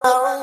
Oh.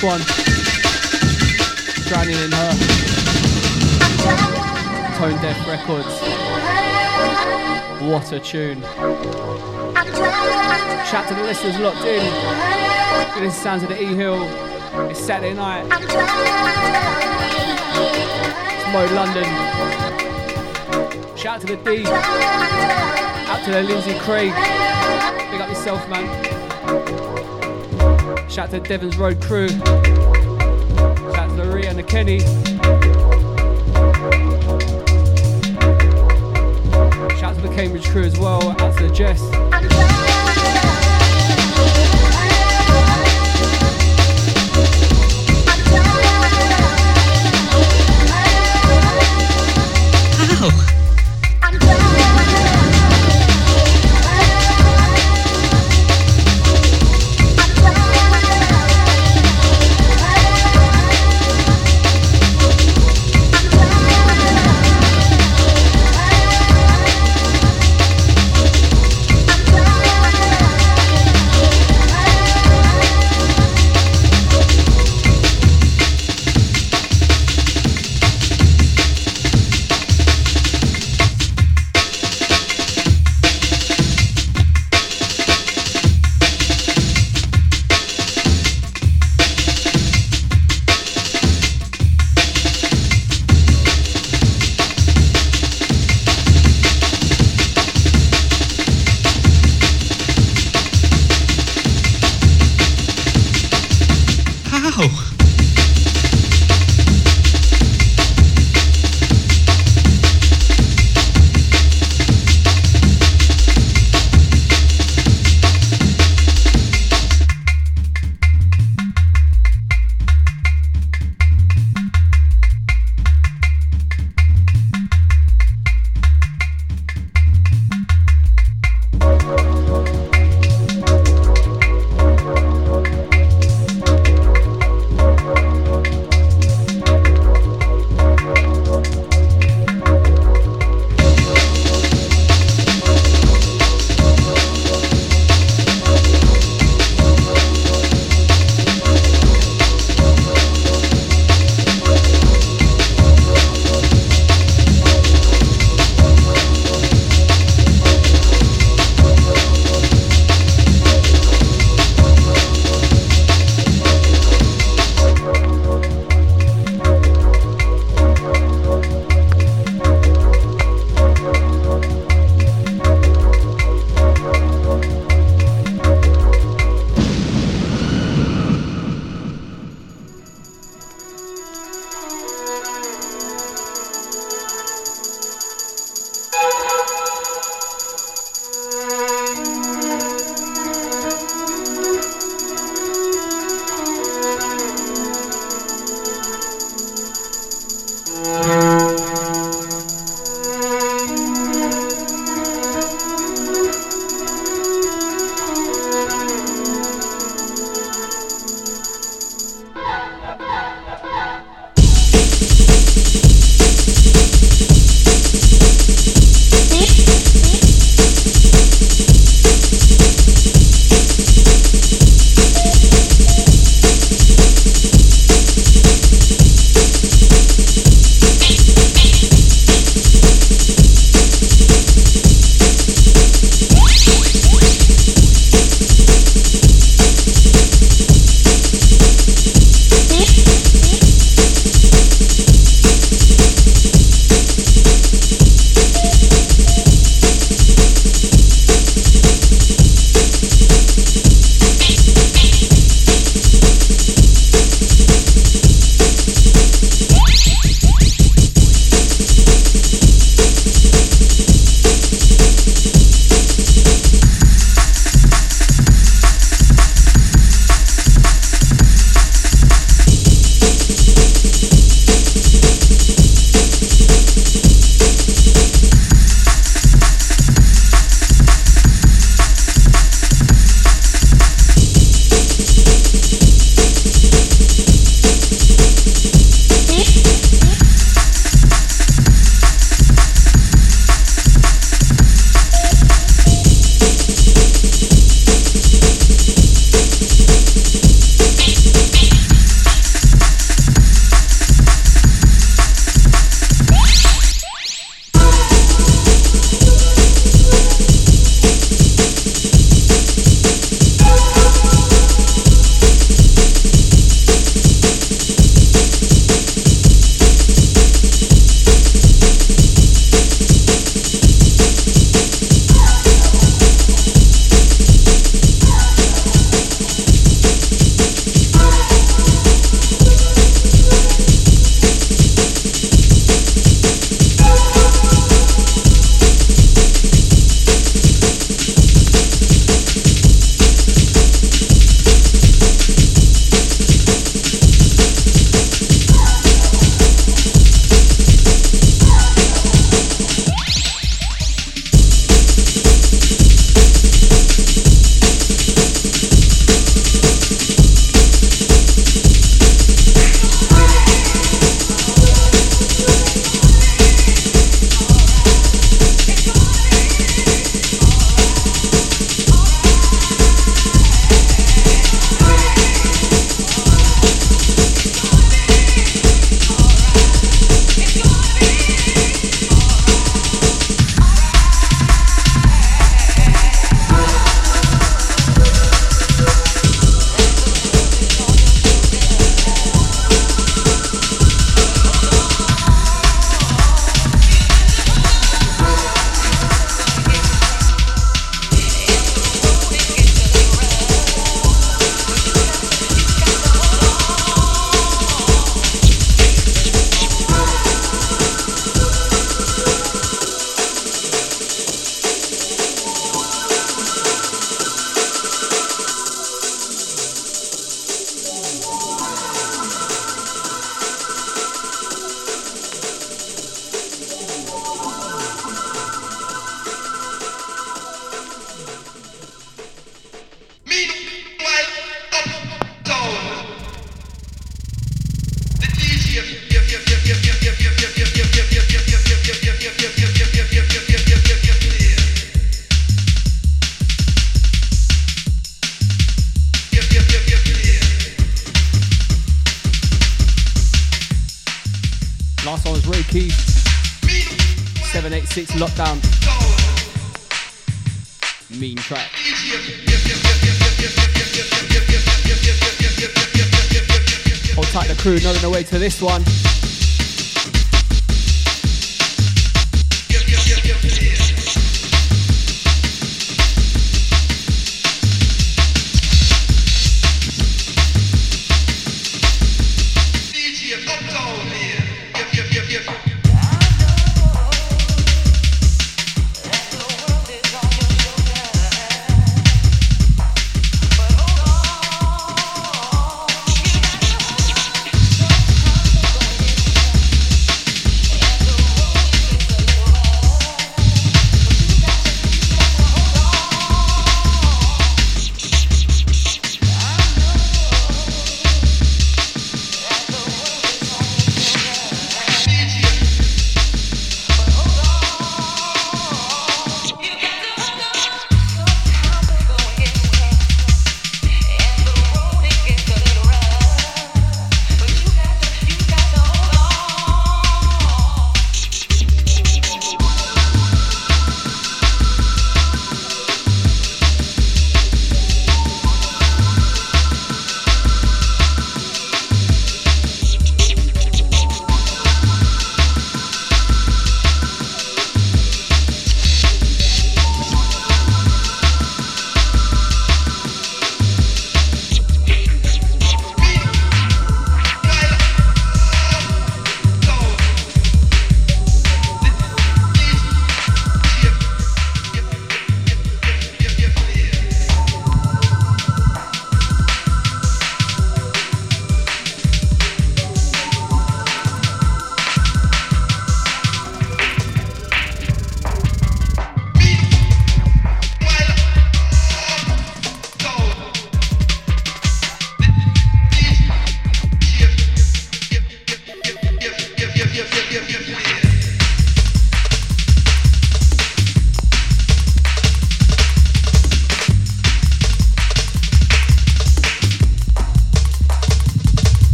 This one. Drowning in her. Tone Deaf Records. What a tune. Shout to the listeners locked in. This is sounds of the E Hill. It's Saturday night. It's Mo London. Shout to the D. Out to the Lindsay Craig. Big up yourself, man. Shout to Devon's Road crew. Shout to the and the Kenny. Shout to the Cambridge crew as well. Out to Jess.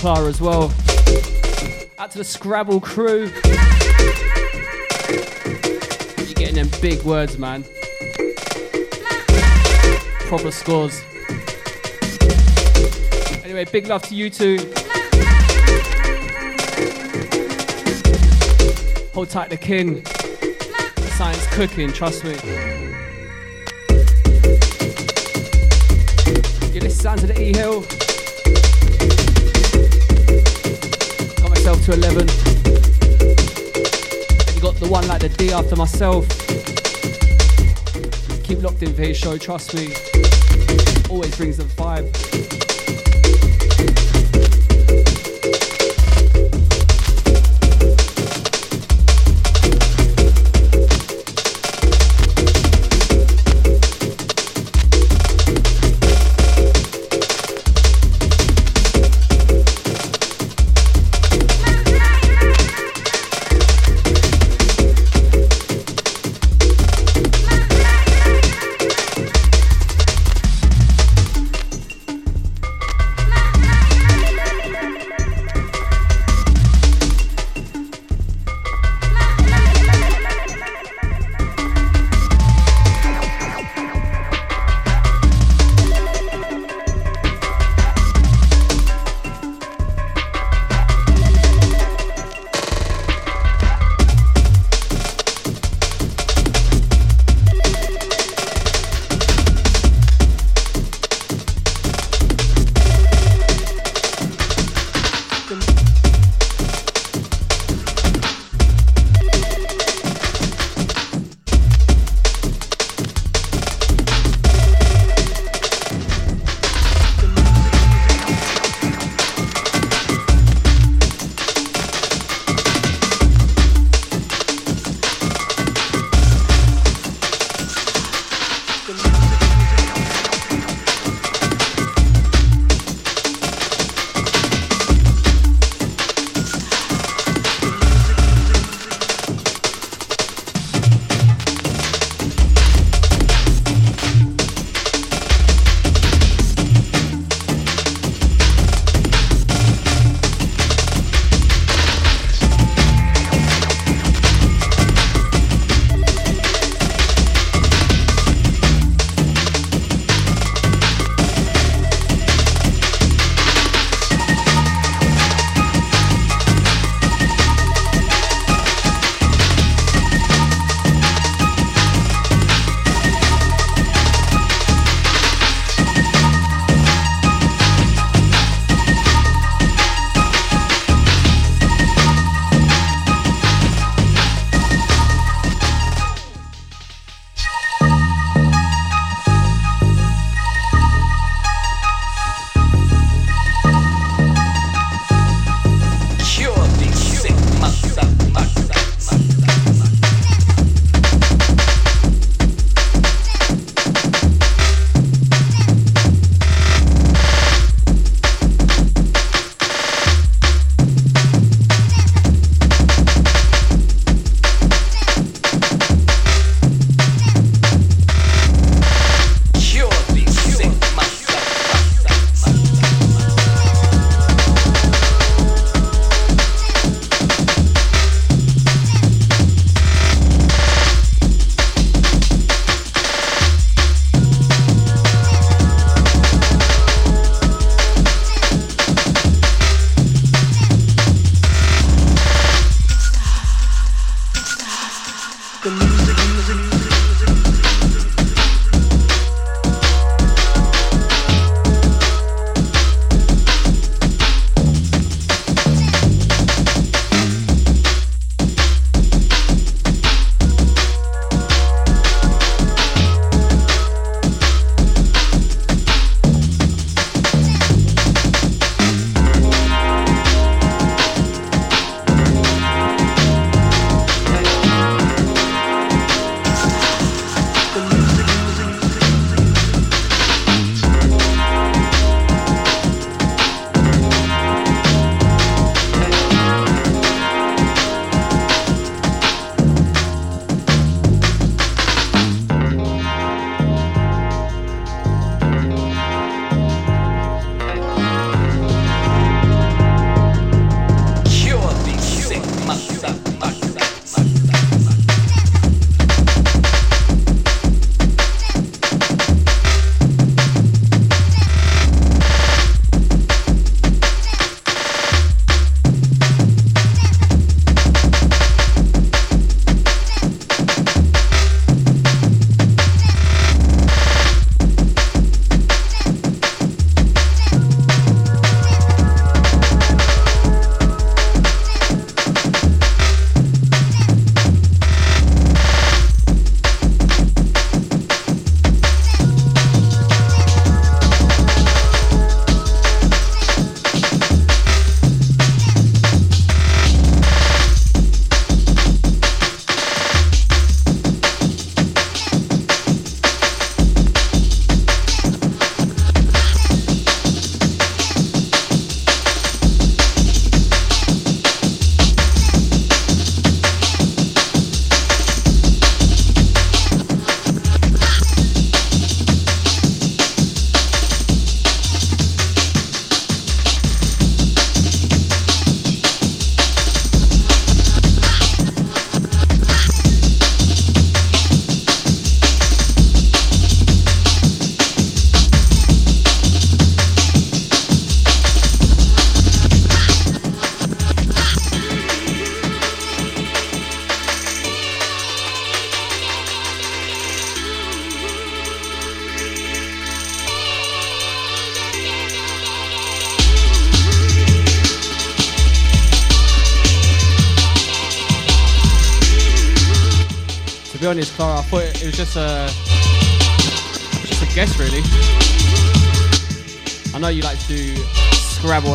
Clara as well. Out to the Scrabble crew. You're getting them big words, man. Proper scores. Anyway, big love to you two. Hold tight the kin. Science cooking, trust me. You listen to the E Hill. To 11. You got the one like the D after myself. Keep locked in for his show, trust me. Always brings the vibe.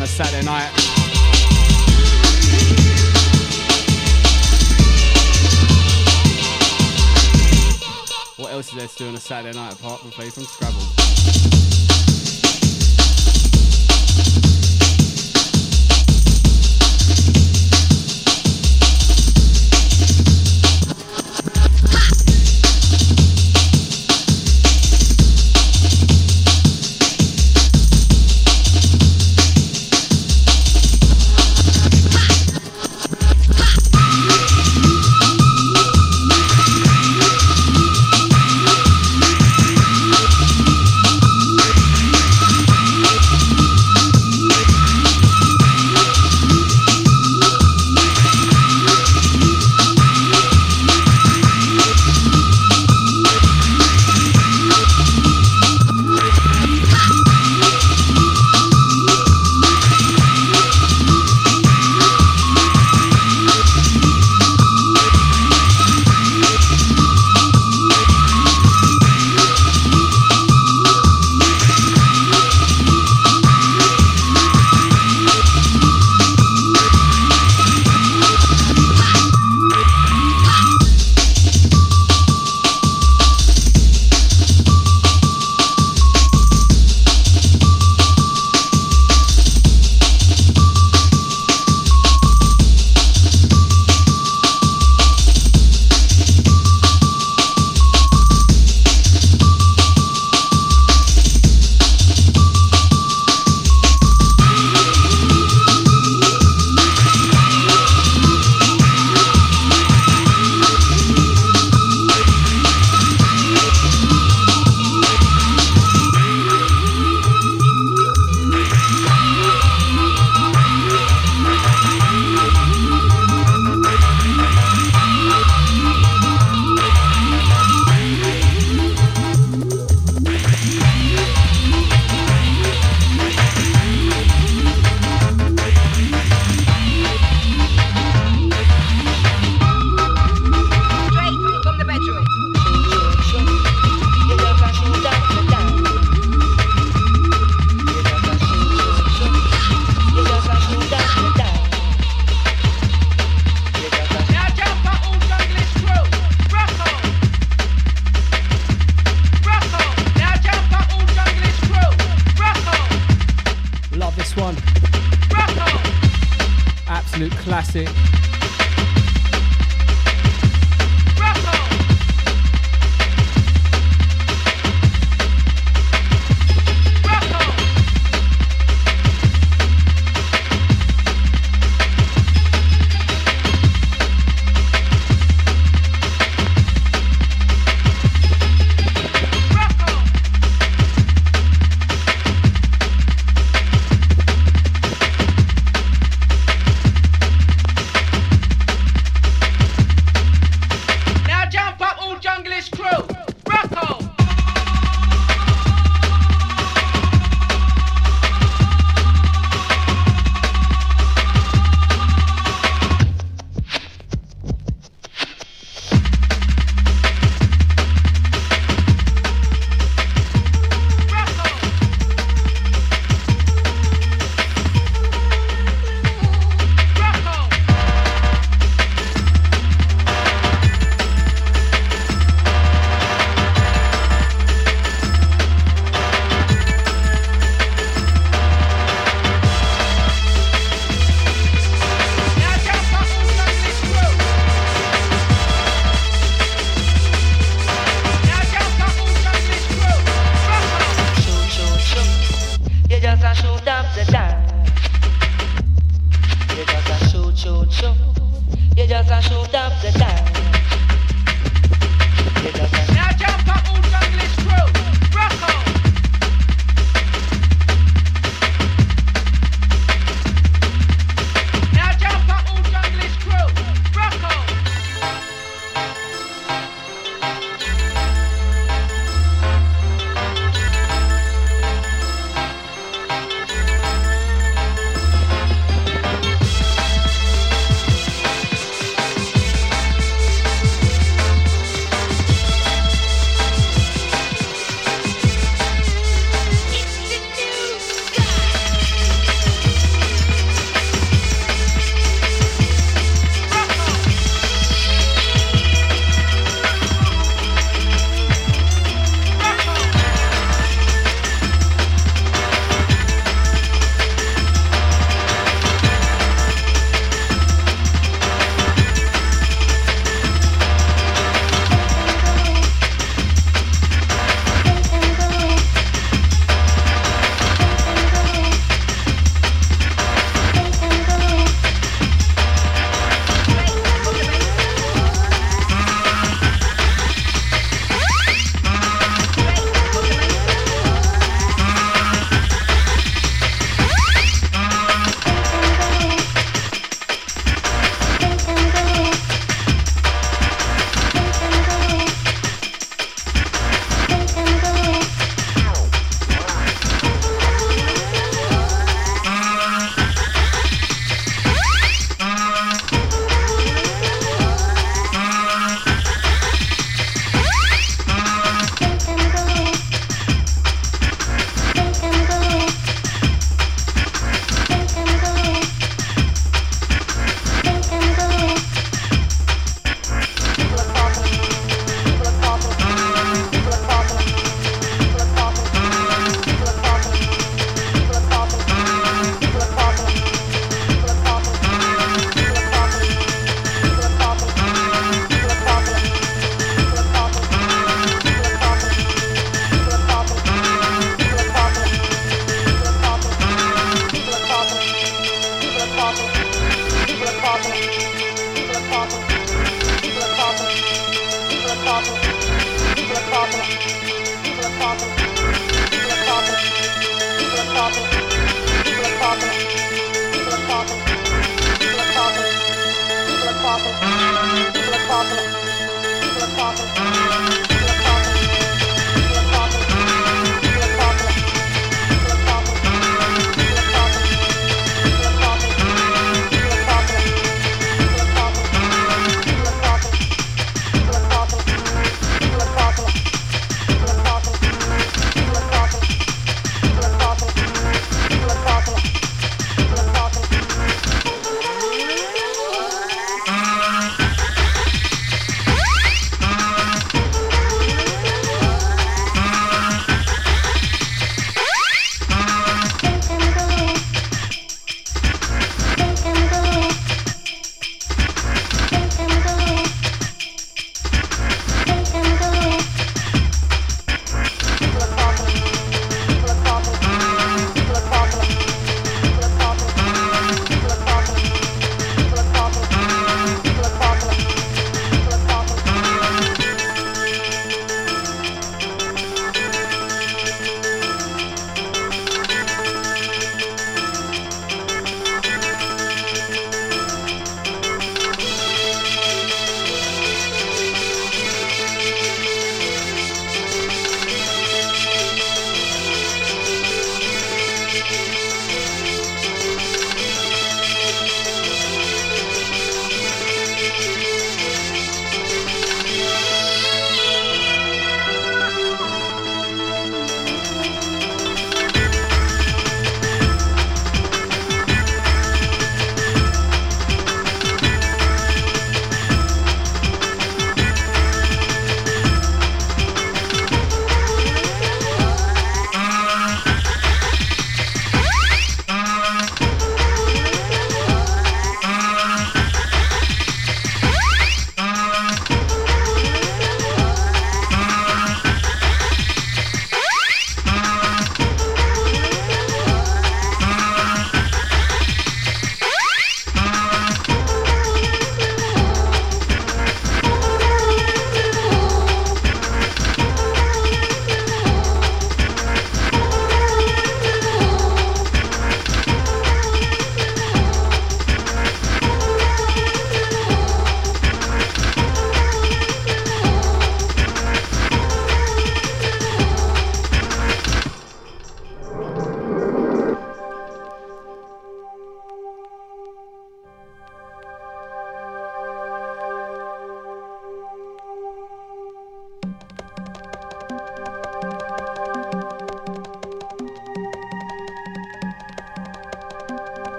On a Saturday night. What else is there to do on a Saturday night apart from play from Scrabble?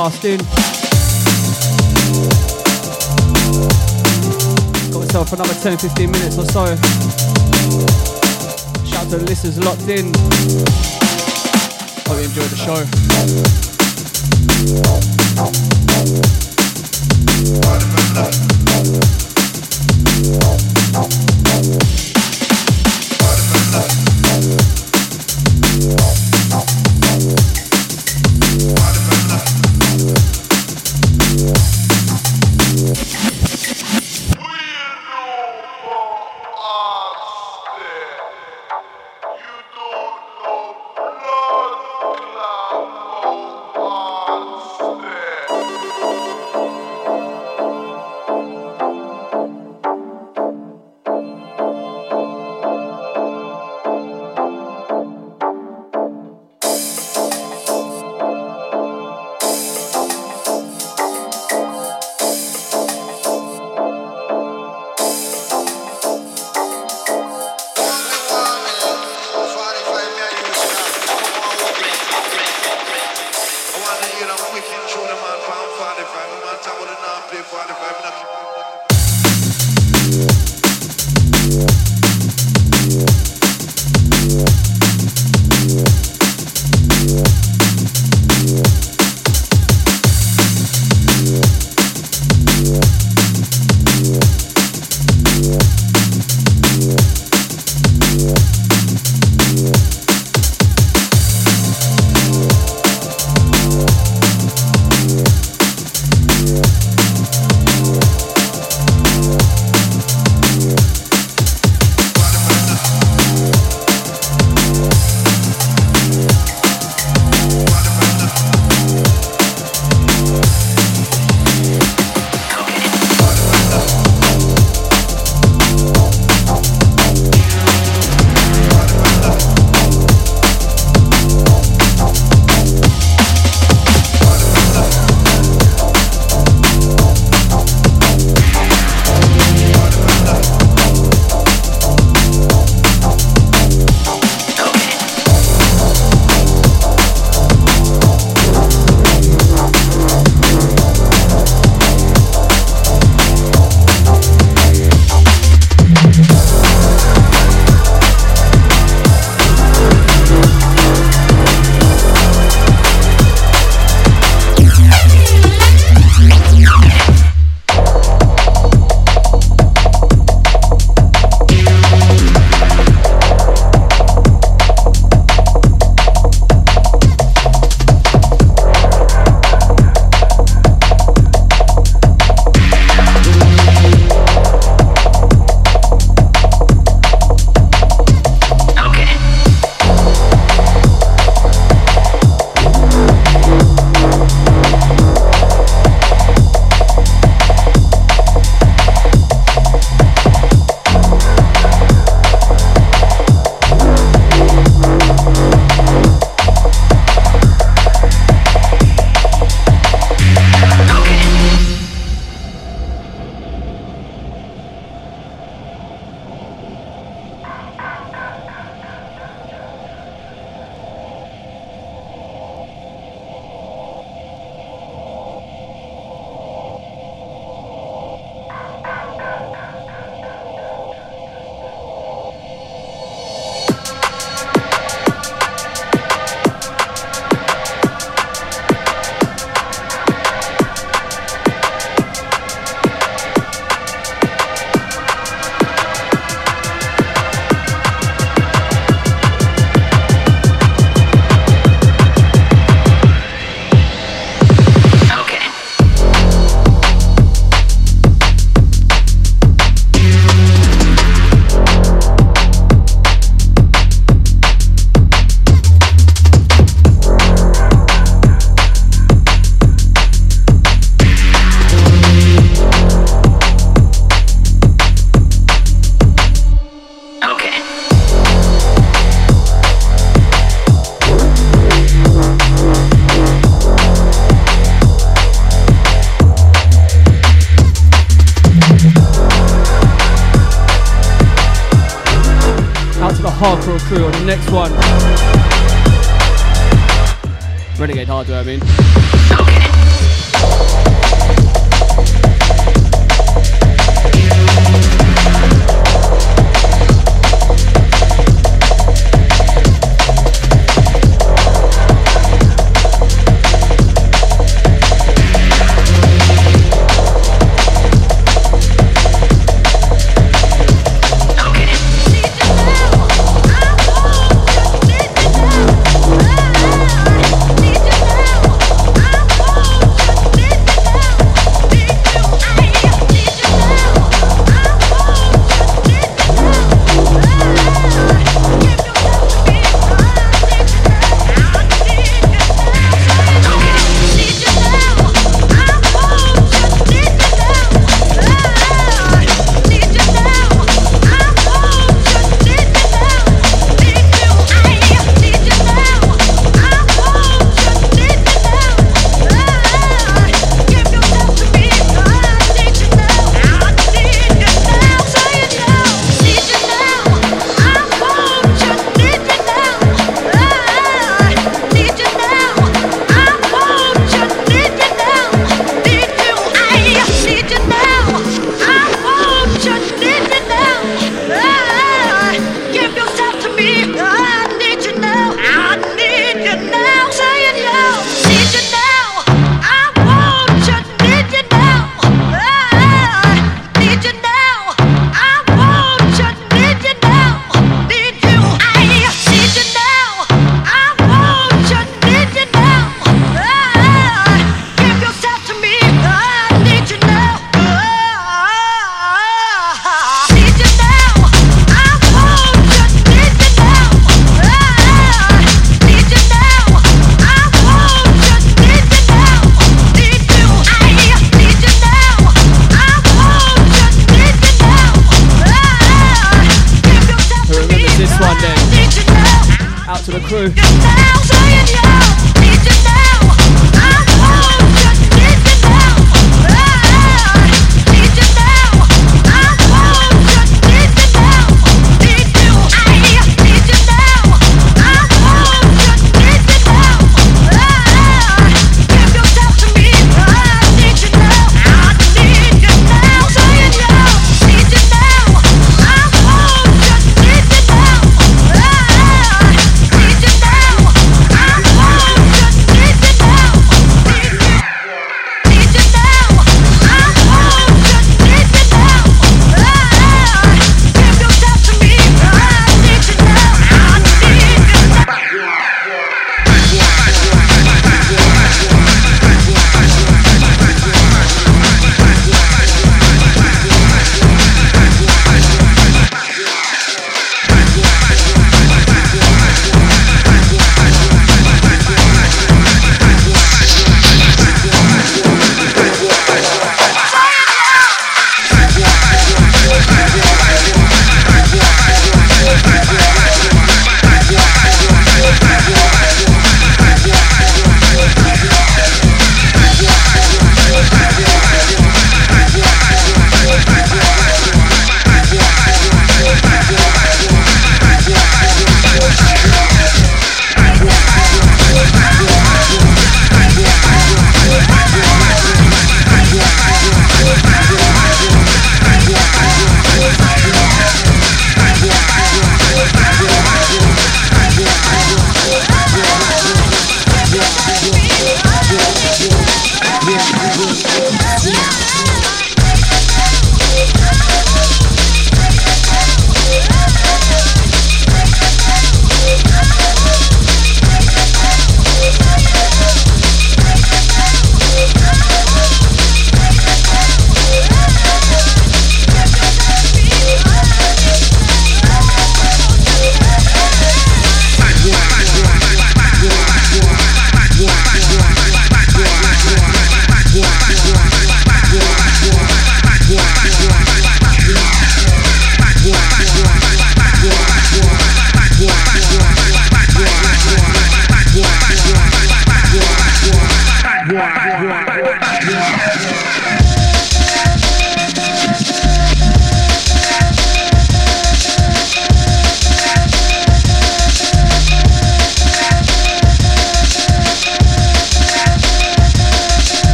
In. Got myself another 10 15 minutes or so. Shout out to the listeners locked in.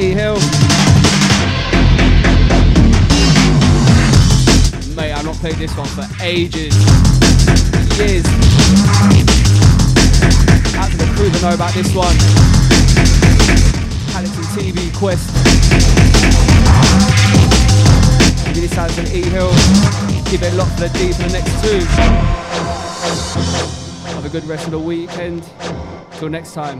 E Hill. Mate, I've not played this one for ages. Years. Out to the crew to know about this one. Paddington TV Quest. Give this out to E Hill. Keep it locked for the D for the next two. Have a good rest of the weekend. Till next time.